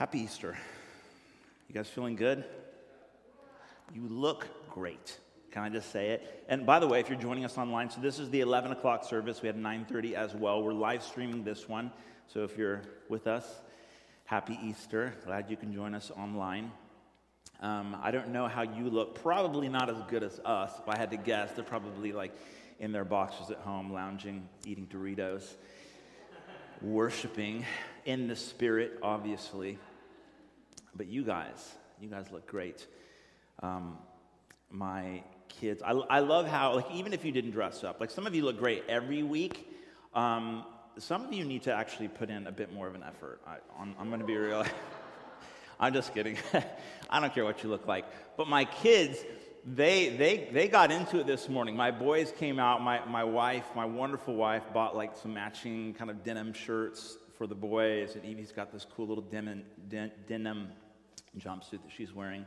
Happy Easter. You guys feeling good? You look great. Can I just say it? And by the way, if you're joining us online, so this is the 11 o'clock service. We had 9:30 as well. We're live streaming this one. So if you're with us, happy Easter. Glad you can join us online. Um, I don't know how you look. Probably not as good as us. If I had to guess, they're probably like in their boxes at home, lounging, eating Doritos, worshiping in the spirit, obviously. But you guys, you guys look great. Um, my kids, I, I love how, like, even if you didn't dress up, like, some of you look great every week. Um, some of you need to actually put in a bit more of an effort. I, am going to be real. I'm just kidding. I don't care what you look like. But my kids, they, they, they got into it this morning. My boys came out. My, my wife, my wonderful wife, bought like some matching kind of denim shirts for the boys. And Evie's got this cool little denim, denim jumpsuit that she's wearing.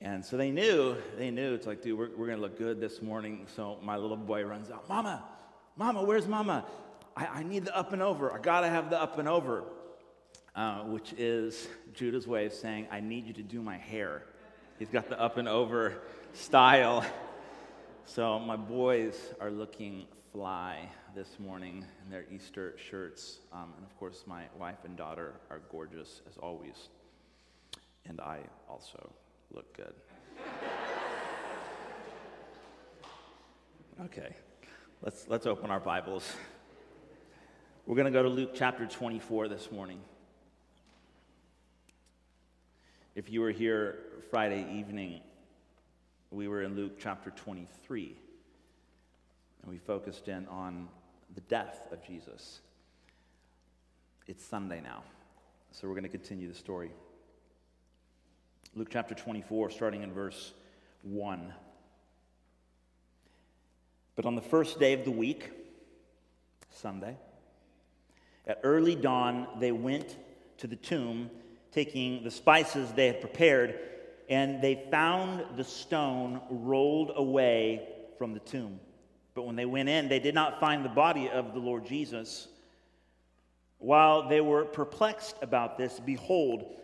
And so they knew, they knew, it's like, dude, we're, we're going to look good this morning. So my little boy runs out, Mama, Mama, where's Mama? I, I need the up and over. I got to have the up and over, uh, which is Judah's way of saying, I need you to do my hair. He's got the up and over style. So my boys are looking fly this morning in their Easter shirts. Um, and of course, my wife and daughter are gorgeous as always. And I also look good. okay, let's, let's open our Bibles. We're going to go to Luke chapter 24 this morning. If you were here Friday evening, we were in Luke chapter 23, and we focused in on the death of Jesus. It's Sunday now, so we're going to continue the story. Luke chapter 24, starting in verse 1. But on the first day of the week, Sunday, at early dawn, they went to the tomb, taking the spices they had prepared, and they found the stone rolled away from the tomb. But when they went in, they did not find the body of the Lord Jesus. While they were perplexed about this, behold,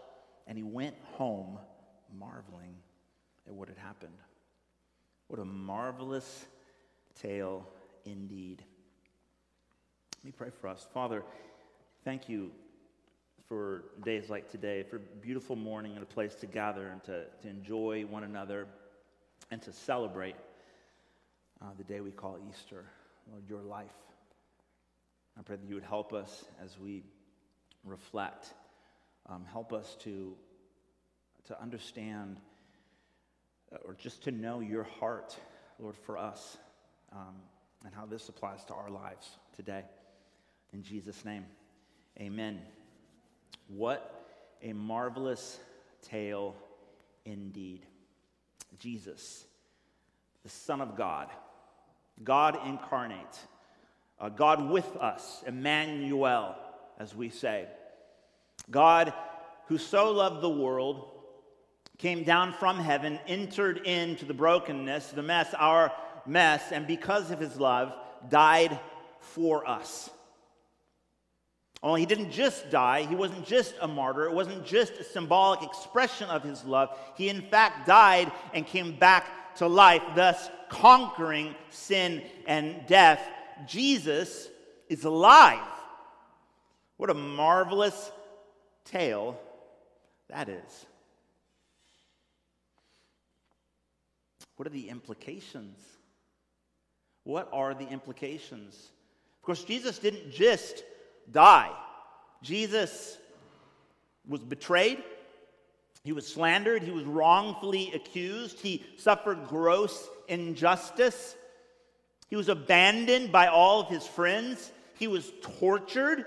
and he went home marveling at what had happened. What a marvelous tale indeed. Let me pray for us. Father, thank you for days like today, for a beautiful morning and a place to gather and to, to enjoy one another and to celebrate uh, the day we call Easter, Lord, your life. I pray that you would help us as we reflect, um, help us to, to understand uh, or just to know your heart, Lord, for us um, and how this applies to our lives today. In Jesus' name, amen. What a marvelous tale indeed. Jesus, the Son of God, God incarnate, uh, God with us, Emmanuel, as we say. God, who so loved the world, came down from heaven, entered into the brokenness, the mess, our mess, and because of his love, died for us. Only he didn't just die, he wasn't just a martyr, it wasn't just a symbolic expression of his love. He, in fact, died and came back to life, thus conquering sin and death. Jesus is alive. What a marvelous tale that is. What are the implications? What are the implications? Of course, Jesus didn't just die. Jesus was betrayed, he was slandered, he was wrongfully accused, he suffered gross injustice, he was abandoned by all of his friends, he was tortured,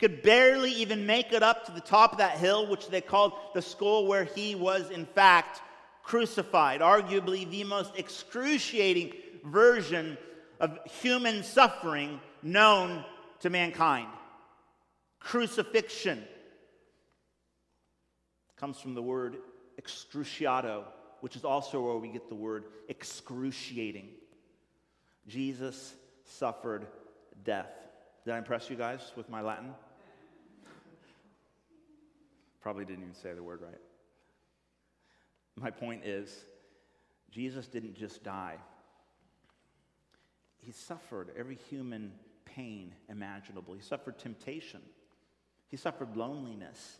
could barely even make it up to the top of that hill, which they called the skull, where he was, in fact, crucified. Arguably the most excruciating version of human suffering known to mankind. Crucifixion comes from the word excruciato, which is also where we get the word excruciating. Jesus suffered death. Did I impress you guys with my Latin? Probably didn't even say the word right. My point is, Jesus didn't just die, he suffered every human pain imaginable. He suffered temptation, he suffered loneliness.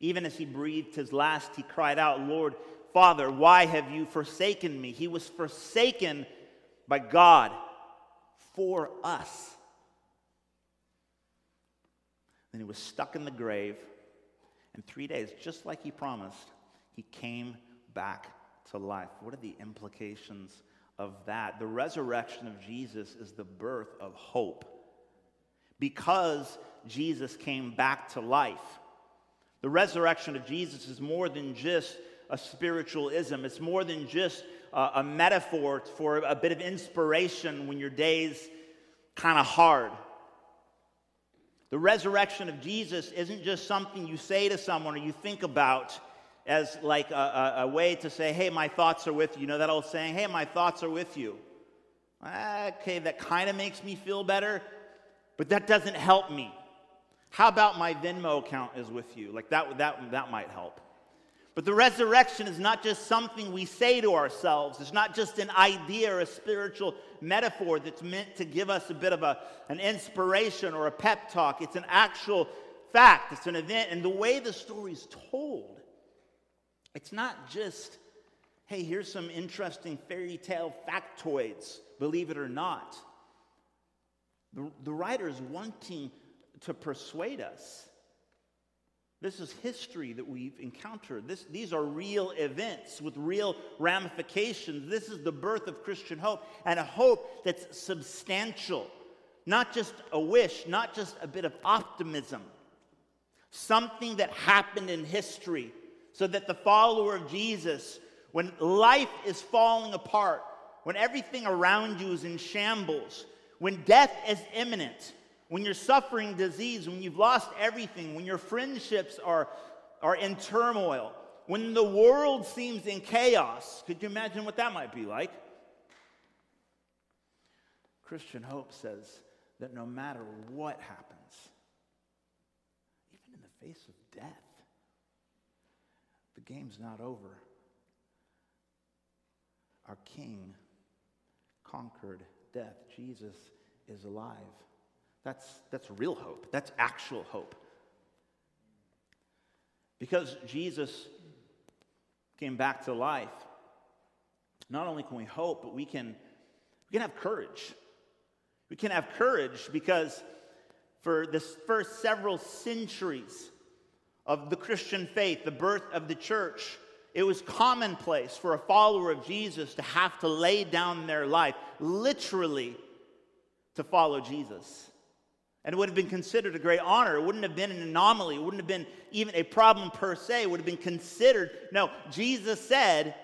Even as he breathed his last, he cried out, Lord, Father, why have you forsaken me? He was forsaken by God for us. Then he was stuck in the grave, and three days, just like he promised, he came back to life. What are the implications of that? The resurrection of Jesus is the birth of hope. Because Jesus came back to life, the resurrection of Jesus is more than just a spiritualism, it's more than just a, a metaphor for a bit of inspiration when your day's kind of hard. The resurrection of Jesus isn't just something you say to someone or you think about as like a, a, a, way to say, hey, my thoughts are with you. You know that old saying, hey, my thoughts are with you. Ah, okay, that kind of makes me feel better, but that doesn't help me. How about my Venmo account is with you? Like that, that, that might help. But the resurrection is not just something we say to ourselves. It's not just an idea or a spiritual metaphor that's meant to give us a bit of a, an inspiration or a pep talk. It's an actual fact, it's an event. And the way the story is told, it's not just, hey, here's some interesting fairy tale factoids, believe it or not. The, the writer is wanting to persuade us this is history that we've encountered. This, these are real events with real ramifications. This is the birth of Christian hope and a hope that's substantial, not just a wish, not just a bit of optimism. Something that happened in history so that the follower of Jesus, when life is falling apart, when everything around you is in shambles, when death is imminent, when you're suffering disease, when you've lost everything, when your friendships are, are in turmoil, when the world seems in chaos. Could you imagine what that might be like? Christian hope says that no matter what happens, even in the face of death, the game's not over. Our King conquered death. Jesus is alive. That's, that's real hope. That's actual hope. Because Jesus came back to life, not only can we hope, but we can, we can have courage. We can have courage because for the first several centuries of the Christian faith, the birth of the church, it was commonplace for a follower of Jesus to have to lay down their life, literally, to follow Jesus. And it would have been considered a great honor. It wouldn't have been an anomaly. It wouldn't have been even a problem per se. It would have been considered. No, Jesus said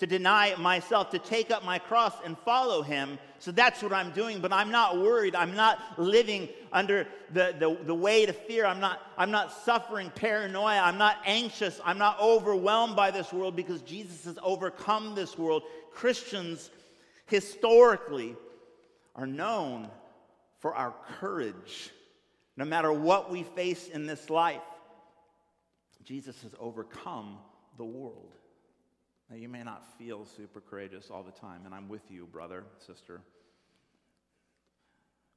to deny myself, to take up my cross and follow him. So that's what I'm doing, but I'm not worried. I'm not living under the, the, the weight of fear. I'm not, I'm not suffering paranoia. I'm not anxious. I'm not overwhelmed by this world because Jesus has overcome this world. Christians historically are known for our courage, no matter what we face in this life. Jesus has overcome the world. Now, you may not feel super courageous all the time, and I'm with you, brother, sister,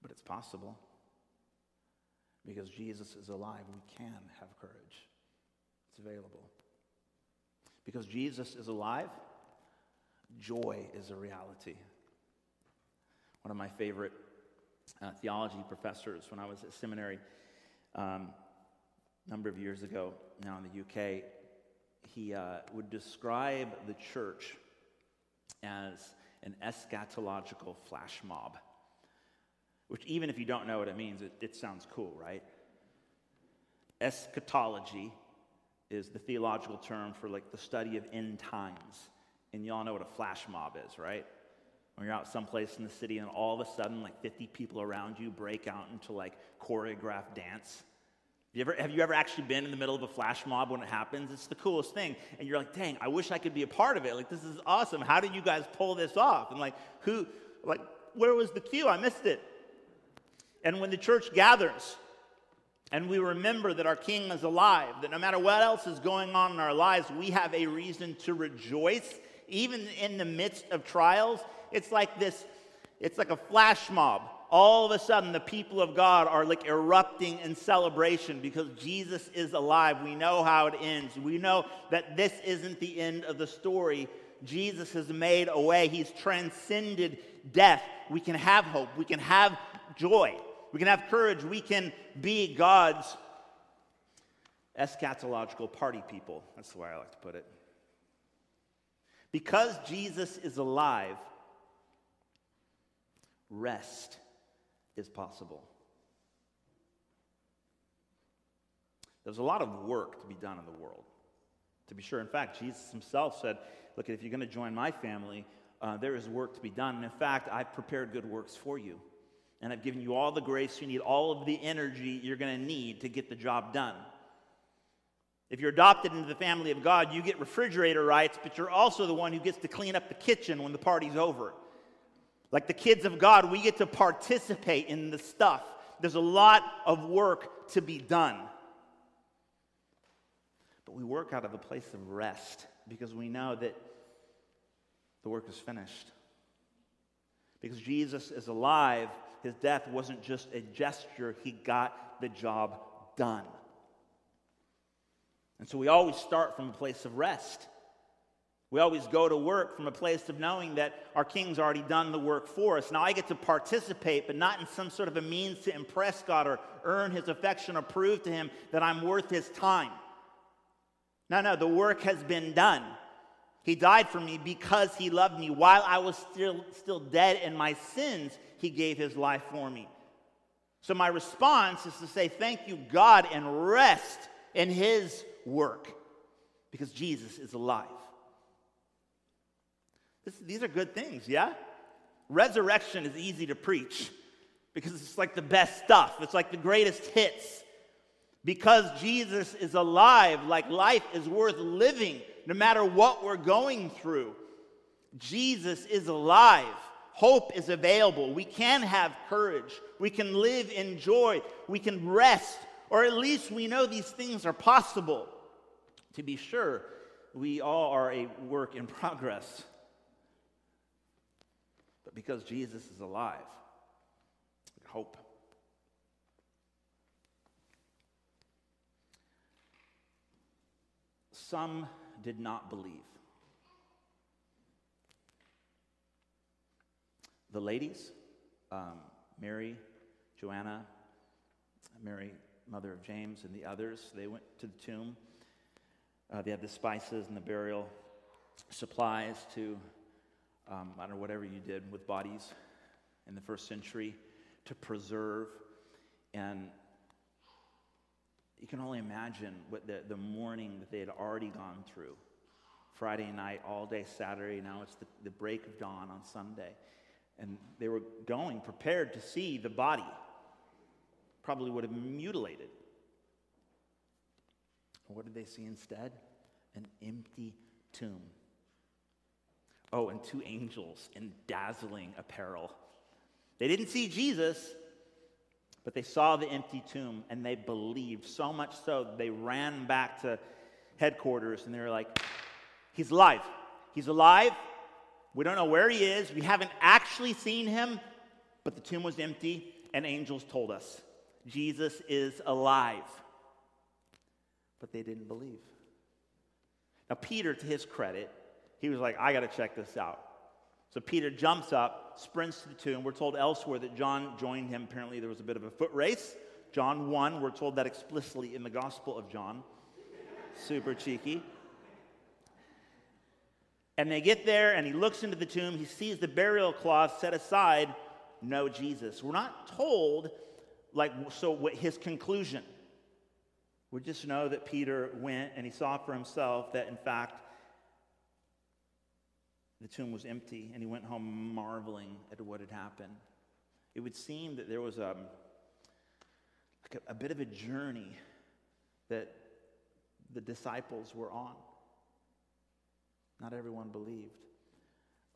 but it's possible. Because Jesus is alive, we can have courage. It's available. Because Jesus is alive, joy is a reality. One of my favorite uh, theology professors when I was at seminary um, a number of years ago, now in the UK, he uh, would describe the church as an eschatological flash mob. Which, even if you don't know what it means, it, it sounds cool, right? Eschatology is the theological term for like the study of end times. And y'all know what a flash mob is, right? When you're out someplace in the city and all of a sudden, like 50 people around you break out into like choreographed dance. You ever, have you ever actually been in the middle of a flash mob when it happens? It's the coolest thing. And you're like, dang, I wish I could be a part of it. Like, this is awesome. How did you guys pull this off? And like, who, like, where was the cue? I missed it. And when the church gathers and we remember that our King is alive, that no matter what else is going on in our lives, we have a reason to rejoice, even in the midst of trials, it's like this, it's like a flash mob. All of a sudden, the people of God are like erupting in celebration because Jesus is alive. We know how it ends. We know that this isn't the end of the story. Jesus has made a way, He's transcended death. We can have hope, we can have joy. We can have courage. We can be God's eschatological party people. That's the way I like to put it. Because Jesus is alive, rest is possible. There's a lot of work to be done in the world, to be sure. In fact, Jesus himself said, Look, if you're going to join my family, uh, there is work to be done. And in fact, I've prepared good works for you and I've given you all the grace you need, all of the energy you're going to need to get the job done. If you're adopted into the family of God, you get refrigerator rights, but you're also the one who gets to clean up the kitchen when the party's over. Like the kids of God, we get to participate in the stuff. There's a lot of work to be done. But we work out of a place of rest because we know that the work is finished. Because Jesus is alive his death wasn't just a gesture, he got the job done. And so we always start from a place of rest. We always go to work from a place of knowing that our king's already done the work for us. Now I get to participate, but not in some sort of a means to impress God or earn his affection or prove to him that I'm worth his time. No, no, the work has been done. He died for me because he loved me. While I was still, still dead in my sins, he gave his life for me. So my response is to say, Thank you, God, and rest in his work because Jesus is alive. This, these are good things, yeah? Resurrection is easy to preach because it's like the best stuff, it's like the greatest hits. Because Jesus is alive, like life is worth living no matter what we're going through. Jesus is alive. Hope is available. We can have courage. We can live in joy. We can rest, or at least we know these things are possible. To be sure, we all are a work in progress. But because Jesus is alive, hope. Some did not believe. The ladies, um, Mary, Joanna, Mary, mother of James, and the others, they went to the tomb. Uh, they had the spices and the burial supplies to, um, I don't know, whatever you did with bodies in the first century to preserve. And you can only imagine what the, the mourning that they had already gone through. Friday night, all day Saturday, now it's the, the break of dawn on Sunday. And they were going prepared to see the body. Probably would have mutilated. What did they see instead? An empty tomb. Oh, and two angels in dazzling apparel. They didn't see Jesus, but they saw the empty tomb and they believed, so much so they ran back to headquarters and they were like, He's alive. He's alive. We don't know where he is. We haven't actually seen him, but the tomb was empty and angels told us Jesus is alive. But they didn't believe. Now, Peter, to his credit, he was like, I got to check this out. So Peter jumps up, sprints to the tomb. We're told elsewhere that John joined him. Apparently, there was a bit of a foot race. John 1, we're told that explicitly in the Gospel of John. Super cheeky. And they get there, and he looks into the tomb. He sees the burial cloth set aside, no Jesus. We're not told, like, so what his conclusion. We just know that Peter went and he saw for himself that, in fact, the tomb was empty, and he went home marveling at what had happened. It would seem that there was a, like a, a bit of a journey that the disciples were on. Not everyone believed.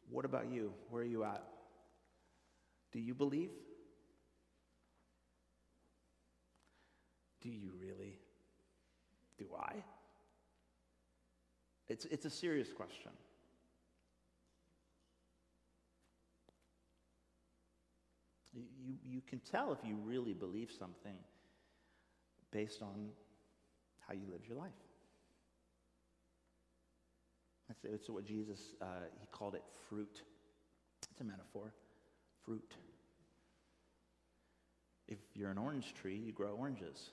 What about you? Where are you at? Do you believe? Do you really? Do I? It's, it's a serious question. You, you can tell if you really believe something based on how you live your life. That's, what Jesus, uh, he called it fruit. It's a metaphor. Fruit. If you're an orange tree, you grow oranges.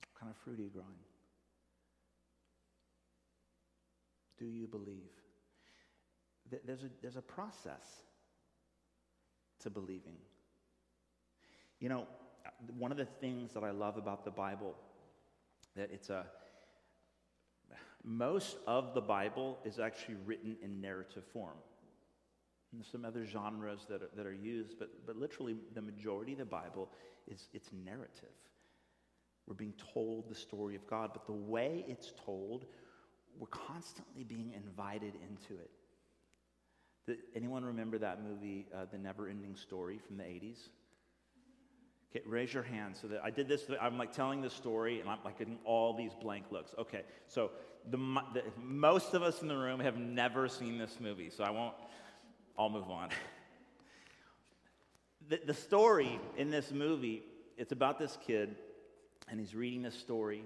What kind of fruit are you growing? Do you believe? There's a, there's a process to believing. You know, uh, one of the things that I love about the Bible that it's a most of the Bible is actually written in narrative form. And some other genres that are, that are used, but, but literally the majority of the Bible is it's narrative. We're being told the story of God, but the way it's told, we're constantly being invited into it. Anyone remember that movie, uh, The Never Ending Story from the 80s? Okay, raise your hand so that I did this. I'm like telling the story and I'm like getting all these blank looks. Okay, so the, the, most of us in the room have never seen this movie, so I won't, I'll move on. the, the story in this movie, it's about this kid and he's reading this story.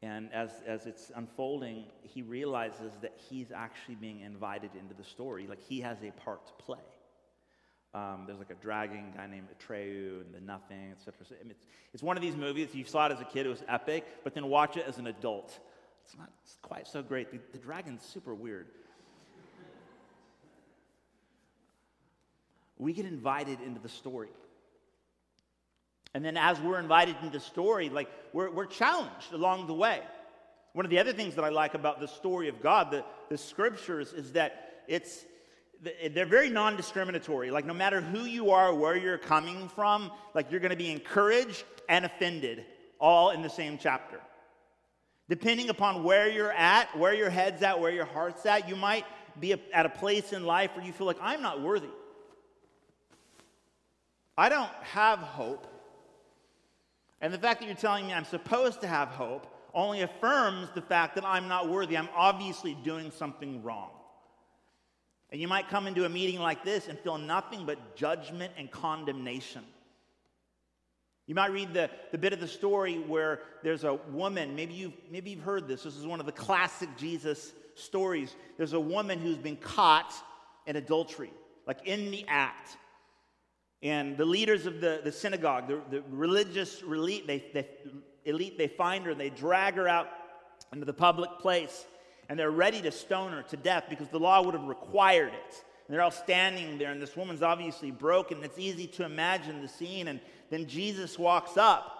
And as, as it's unfolding, he realizes that he's actually being invited into the story. Like he has a part to play. Um, there's like a dragon guy named Atreyu and the Nothing, etc. Mean, it's, it's one of these movies. You saw it as a kid; it was epic. But then watch it as an adult. It's not it's quite so great. The, the dragon's super weird. we get invited into the story. And then as we're invited into the story, like we're, we're challenged along the way. One of the other things that I like about the story of God, the, the scriptures, is that it's they're very non-discriminatory. Like no matter who you are where you're coming from like you're going to be encouraged and offended all in the same chapter. Depending upon where you're at where your head's at where your heart's at you might be at a place in life where you feel like i'm not worthy. I don't have hope and the fact that you're telling me i'm supposed to have hope only affirms the fact that i'm not worthy i'm obviously doing something wrong and you might come into a meeting like this and feel nothing but judgment and condemnation. You might read the, the bit of the story where there's a woman, maybe you've, maybe you've heard this. This is one of the classic Jesus stories. There's a woman who's been caught in adultery, like in the act. And the leaders of the, the synagogue, the, the religious elite they, they, elite, they find her, and they drag her out into the public place and they're ready to stone her to death because the law would have required it. And they're all standing there, and this woman's obviously broken. It's easy to imagine the scene. And then Jesus walks up,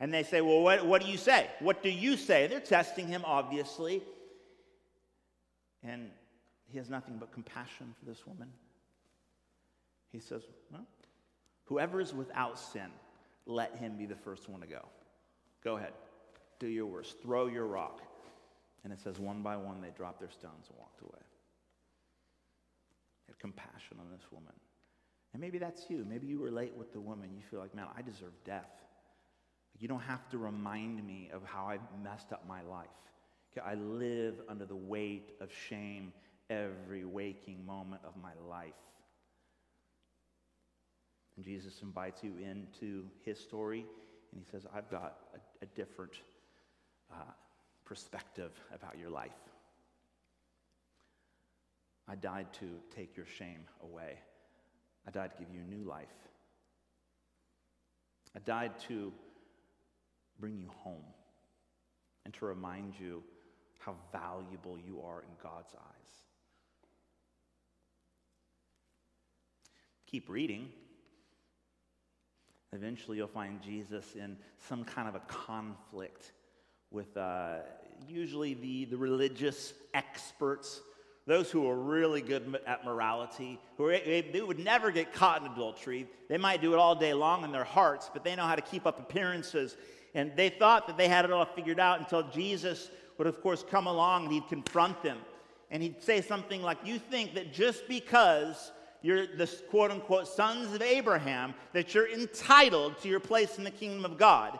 and they say, Well, what, what do you say? What do you say? They're testing him, obviously. And he has nothing but compassion for this woman. He says, Well, whoever is without sin, let him be the first one to go. Go ahead, do your worst, throw your rock. And it says, one by one, they dropped their stones and walked away. Had compassion on this woman. And maybe that's you. Maybe you relate with the woman. You feel like, man, I deserve death. You don't have to remind me of how I messed up my life. I live under the weight of shame every waking moment of my life. Jesus invites you into his story, and he says, I've got a, a different uh, perspective about your life. I died to take your shame away. I died to give you new life. I died to bring you home and to remind you how valuable you are in God's eyes. Keep reading. Eventually, you'll find Jesus in some kind of a conflict with uh, usually the, the religious experts, those who are really good at morality, who are, they would never get caught in adultery. They might do it all day long in their hearts, but they know how to keep up appearances. And they thought that they had it all figured out until Jesus would, of course, come along and he'd confront them. And he'd say something like, You think that just because you're the quote unquote sons of Abraham, that you're entitled to your place in the kingdom of God.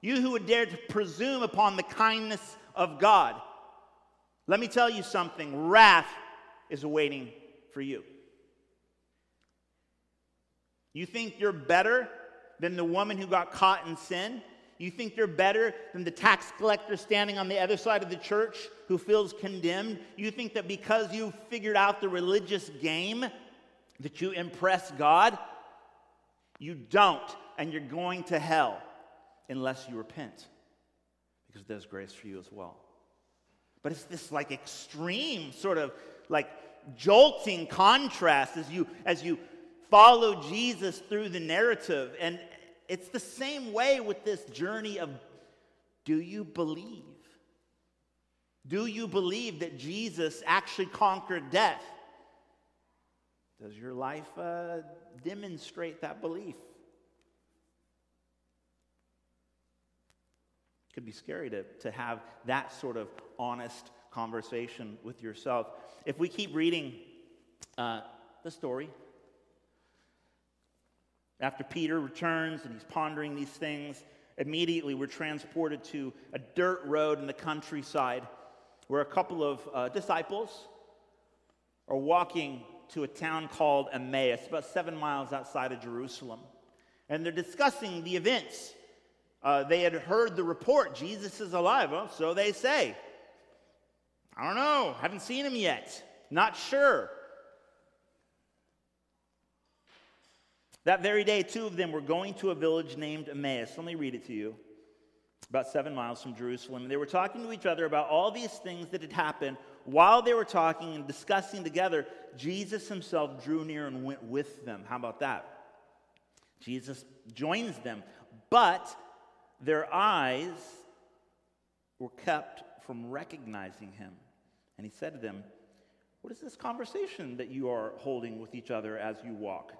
You who would dare to presume upon the kindness of God. Let me tell you something wrath is awaiting for you. You think you're better than the woman who got caught in sin? You think you're better than the tax collector standing on the other side of the church who feels condemned? You think that because you figured out the religious game that you impress God? You don't, and you're going to hell unless you repent because there's grace for you as well. But it's this like extreme sort of like jolting contrast as you as you follow Jesus through the narrative and it's the same way with this journey of do you believe? Do you believe that Jesus actually conquered death? Does your life uh, demonstrate that belief? It could be scary to, to have that sort of honest conversation with yourself. If we keep reading uh, the story, after Peter returns and he's pondering these things, immediately we're transported to a dirt road in the countryside where a couple of uh, disciples are walking to a town called Emmaus, about seven miles outside of Jerusalem. And they're discussing the events uh, they had heard the report Jesus is alive. Well, so they say. I don't know. Haven't seen him yet. Not sure. That very day, two of them were going to a village named Emmaus. Let me read it to you. About seven miles from Jerusalem. And they were talking to each other about all these things that had happened. While they were talking and discussing together, Jesus himself drew near and went with them. How about that? Jesus joins them. But their eyes were kept from recognizing him. And he said to them, What is this conversation that you are holding with each other as you walk?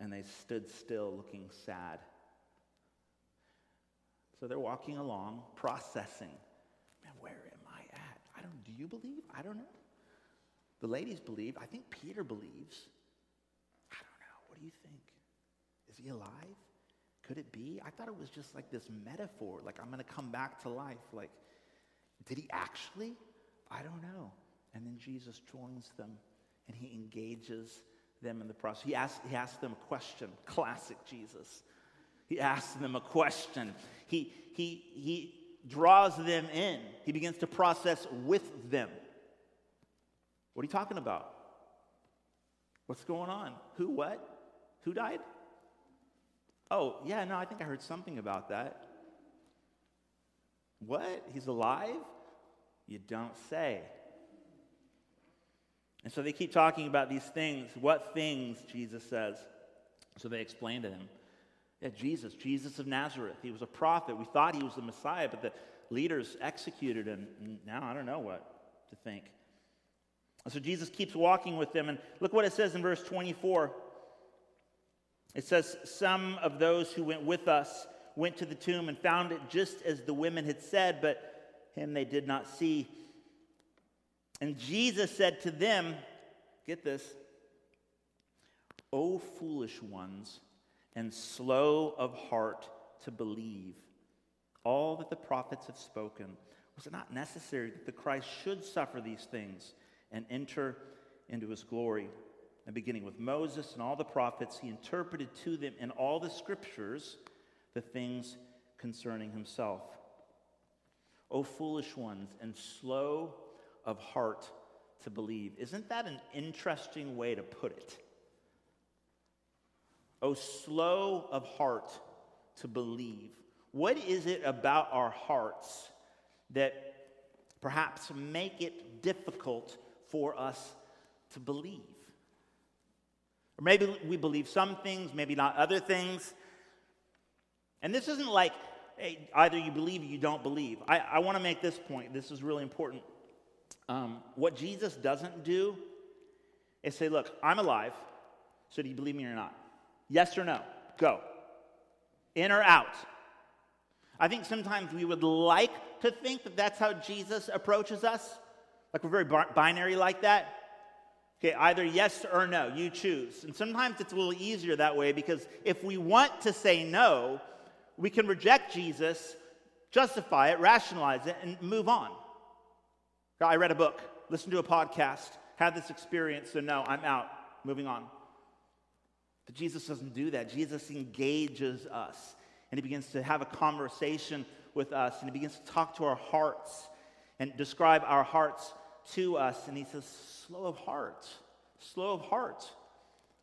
And they stood still, looking sad. So they're walking along, processing. Man, where am I at? I don't, do you believe? I don't know. The ladies believe. I think Peter believes. I don't know. What do you think? Is he alive? Could it be? I thought it was just like this metaphor, like I'm going to come back to life. Like, did he actually? I don't know. And then Jesus joins them and he engages them in the process. He asks, he asks them a question. Classic Jesus. He asks them a question. He, he, he draws them in. He begins to process with them. What are you talking about? What's going on? Who, what? Who died? Oh, yeah, no, I think I heard something about that. What? He's alive? You don't say. And so they keep talking about these things. What things, Jesus says. So they explain to him. Yeah, Jesus, Jesus of Nazareth. He was a prophet. We thought he was the Messiah, but the leaders executed him. Now I don't know what to think. So Jesus keeps walking with them. And look what it says in verse 24. It says, Some of those who went with us went to the tomb and found it just as the women had said, but him they did not see. And Jesus said to them, Get this, O foolish ones, and slow of heart to believe all that the prophets have spoken. Was it not necessary that the Christ should suffer these things and enter into his glory? and beginning with Moses and all the prophets, he interpreted to them in all the scriptures the things concerning himself. O foolish ones, and slow of heart to believe. Isn't that an interesting way to put it? O slow of heart to believe. What is it about our hearts that perhaps make it difficult for us to believe? Or maybe we believe some things, maybe not other things. And this isn't like hey, either you believe or you don't believe. I, I want to make this point. This is really important. Um, what Jesus doesn't do is say, Look, I'm alive, so do you believe me or not? Yes or no? Go. In or out? I think sometimes we would like to think that that's how Jesus approaches us. Like we're very binary like that. Okay, either yes or no, you choose. And sometimes it's a little easier that way because if we want to say no, we can reject Jesus, justify it, rationalize it, and move on. I read a book, listened to a podcast, had this experience, so no, I'm out, moving on. But Jesus doesn't do that. Jesus engages us, and he begins to have a conversation with us, and he begins to talk to our hearts and describe our hearts to us. And he says, Slow of heart, slow of heart.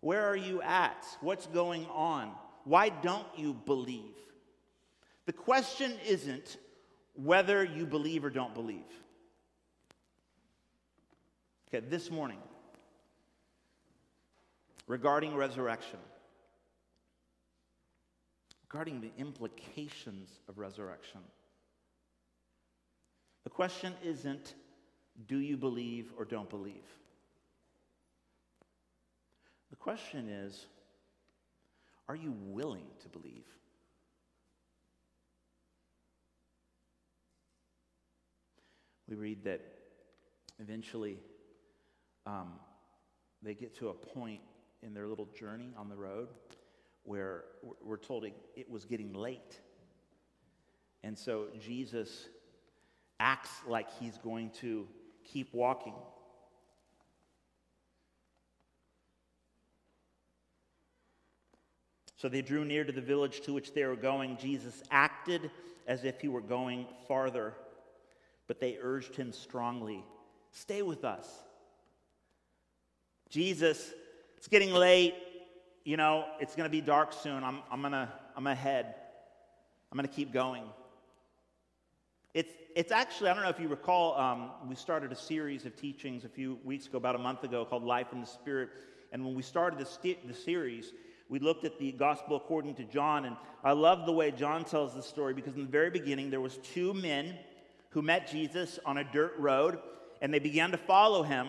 Where are you at? What's going on? Why don't you believe? The question isn't whether you believe or don't believe. Okay, this morning, regarding resurrection, regarding the implications of resurrection, the question isn't do you believe or don't believe? The question is are you willing to believe? we read that eventually um, they get to a point in their little journey on the road where we're told it, it was getting late. And so Jesus acts like he's going to keep walking. So they drew near to the village to which they were going. Jesus acted as if he were going farther but they urged him strongly stay with us. Jesus, it's getting late. You know, it's going to be dark soon. I'm, I'm going to I'm ahead. I'm going to keep going. It's, it's actually, I don't know if you recall, um, we started a series of teachings a few weeks ago, about a month ago, called Life in the Spirit. And when we started the, series, we looked at the gospel according to John. And I love the way John tells the story because in the very beginning, there was two men who met Jesus on a dirt road, and they began to follow him.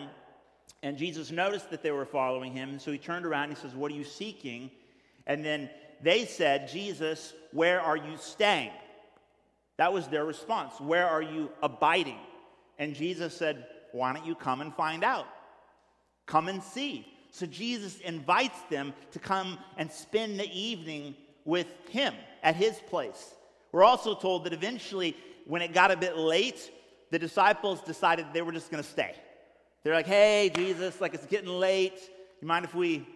And Jesus noticed that they were following him, and so he turned around and he says, What are you seeking? And then they said, Jesus, where are you staying? That was their response. Where are you abiding? And Jesus said, Why don't you come and find out? Come and see. So Jesus invites them to come and spend the evening with him at his place. We're also told that eventually when it got a bit late, the disciples decided they were just going to stay. They're like, hey, Jesus, like it's getting late. You mind if we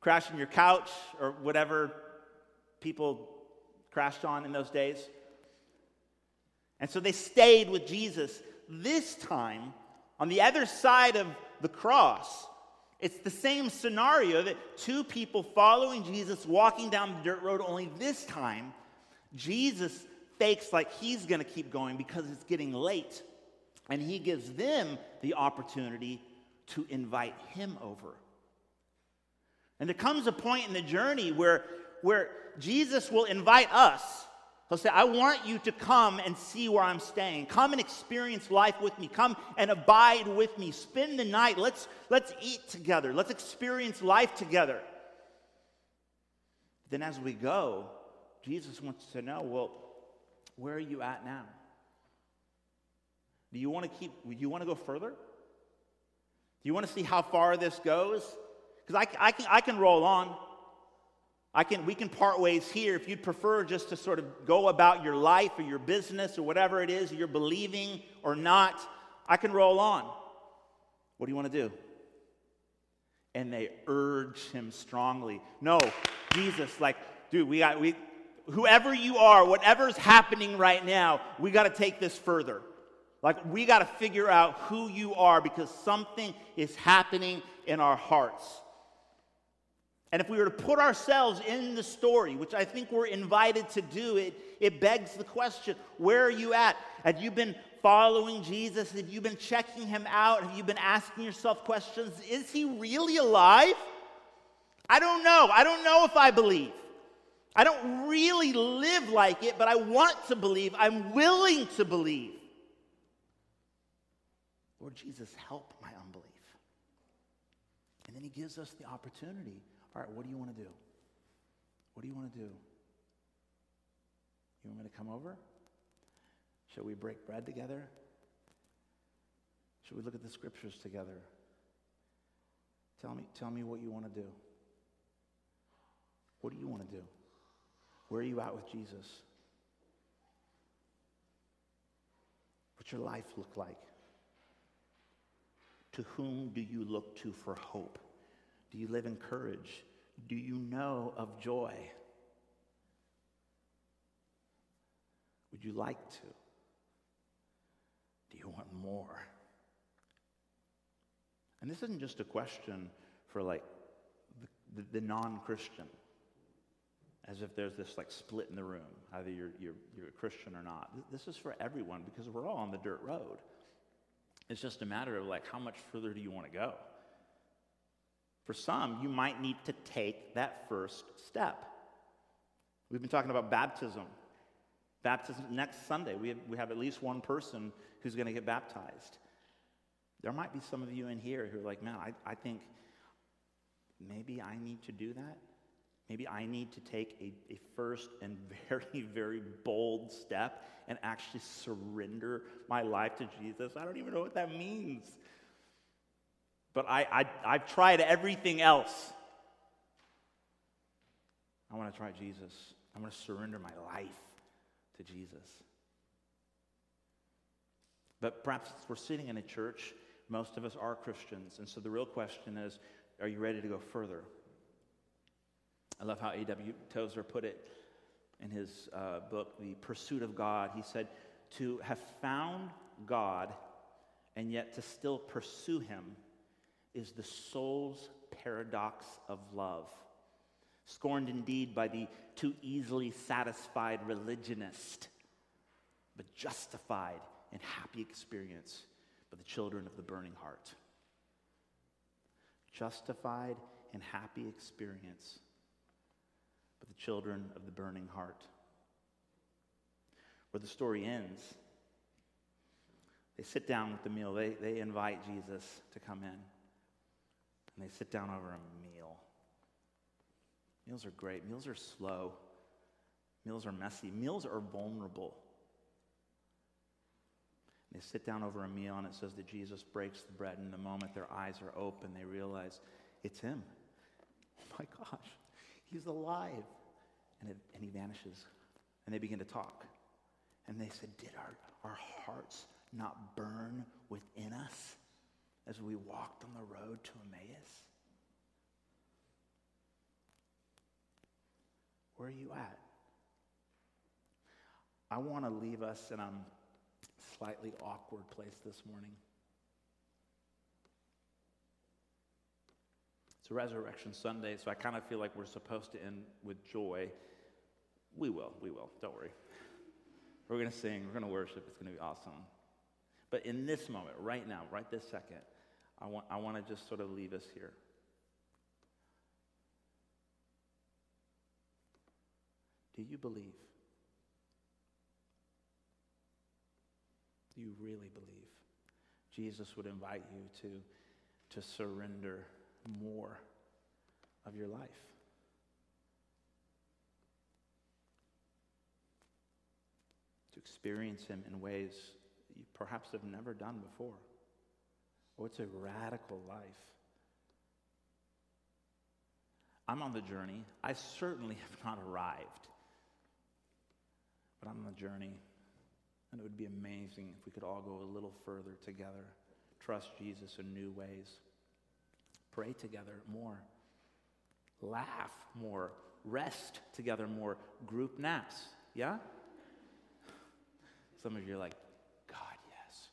crash on your couch or whatever people crashed on in those days? And so they stayed with Jesus. This time, on the other side of the cross, it's the same scenario that two people following Jesus walking down the dirt road, only this time, Jesus fakes like he's going to keep going because it's getting late. And he gives them the opportunity to invite him over. And there comes a point in the journey where, where Jesus will invite us. He'll say, I want you to come and see where I'm staying. Come and experience life with me. Come and abide with me. Spend the night. Let's, let's eat together. Let's experience life together. Then, as we go, Jesus wants to know well, where are you at now? Do you want to keep, do you want to go further? Do you want to see how far this goes? Because I, I, can, I can roll on. I can, we can part ways here if you'd prefer just to sort of go about your life or your business or whatever it is you're believing or not. I can roll on. What do you want to do? And they urge him strongly. No, Jesus, like, dude, we got, we, whoever you are, whatever's happening right now, we got to take this further. Like, we got to figure out who you are because something is happening in our hearts. And if we were to put ourselves in the story, which I think we're invited to do, it, it begs the question where are you at? Have you been following Jesus? Have you been checking him out? Have you been asking yourself questions? Is he really alive? I don't know. I don't know if I believe. I don't really live like it, but I want to believe. I'm willing to believe. Lord Jesus, help my unbelief. And then he gives us the opportunity. All right, what do you want to do? What do you want to do? You want me to come over? Shall we break bread together? Should we look at the scriptures together? Tell me, tell me what you want to do. What do you want to do? Where are you at with Jesus? What's your life look like? To whom do you look to for hope? Do you live in courage? Do you know of joy? Would you like to? Do you want more? And this isn't just a question for like the, the, the non Christian, as if there's this like split in the room, either you're, you're, you're a Christian or not. This is for everyone because we're all on the dirt road. It's just a matter of like, how much further do you want to go? For some, you might need to take that first step. We've been talking about baptism. Baptism next Sunday, we have, we have at least one person who's going to get baptized. There might be some of you in here who are like, man, I, I think maybe I need to do that. Maybe I need to take a, a first and very, very bold step and actually surrender my life to Jesus. I don't even know what that means. But I, I, I've tried everything else. I want to try Jesus. I want to surrender my life to Jesus. But perhaps we're sitting in a church, most of us are Christians. And so the real question is are you ready to go further? I love how A.W. Tozer put it in his uh, book, The Pursuit of God. He said, To have found God and yet to still pursue him is the soul's paradox of love. Scorned indeed by the too easily satisfied religionist, but justified in happy experience by the children of the burning heart. Justified in happy experience by the children of the burning heart. Where the story ends, they sit down with the meal. They, they invite Jesus to come in. And they sit down over a meal. Meals are great. Meals are slow. Meals are messy. Meals are vulnerable. They sit down over a meal, and it says that Jesus breaks the bread. And the moment their eyes are open, they realize it's him. Oh my gosh, he's alive. And, it, and he vanishes. And they begin to talk. And they said, Did our, our hearts not burn within us as we walked on the road to Emmaus? Where are you at? I want to leave us in a slightly awkward place this morning. It's Resurrection Sunday, so I kind of feel like we're supposed to end with joy. We will, we will, don't worry. We're going to sing, we're going to worship, it's going to be awesome. But in this moment, right now, right this second, I want, I want to just sort of leave us here. Do you believe? Do you really believe? Jesus would invite you to, to surrender more of your life. To experience Him in ways you perhaps have never done before. Oh, it's a radical life. I'm on the journey. I certainly have not arrived, but I'm on the journey. And it would be amazing if we could all go a little further together, trust Jesus in new ways, pray together more, laugh more, rest together, more group naps. Yeah? Some of you are like, God, yes.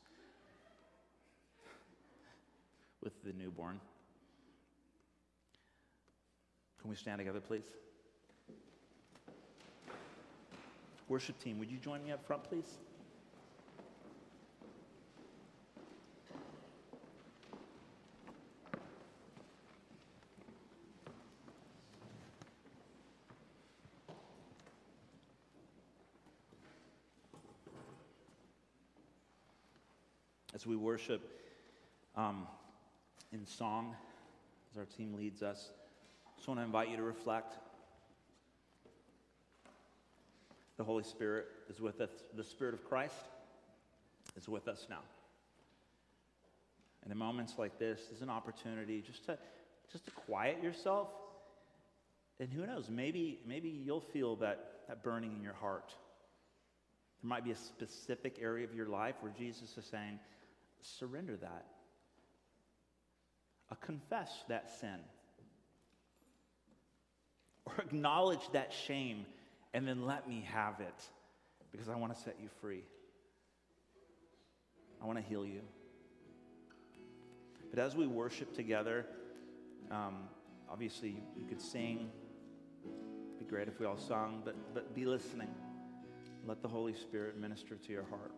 With the newborn. Can we stand together, please? Worship team, would you join me up front, please? As we worship um, in song, as our team leads us, I just want to invite you to reflect. The Holy Spirit is with us. The Spirit of Christ is with us now. And in moments like this, there's an opportunity just to just to quiet yourself. And who knows, maybe, maybe you'll feel that, that burning in your heart. There might be a specific area of your life where Jesus is saying, surrender that. Uh, confess that sin. Or acknowledge that shame and then let me have it because I want to set you free. I want to heal you. But as we worship together, um, obviously you, you could sing. It'd be great if we all sung, but, but be listening. Let the Holy Spirit minister to your heart.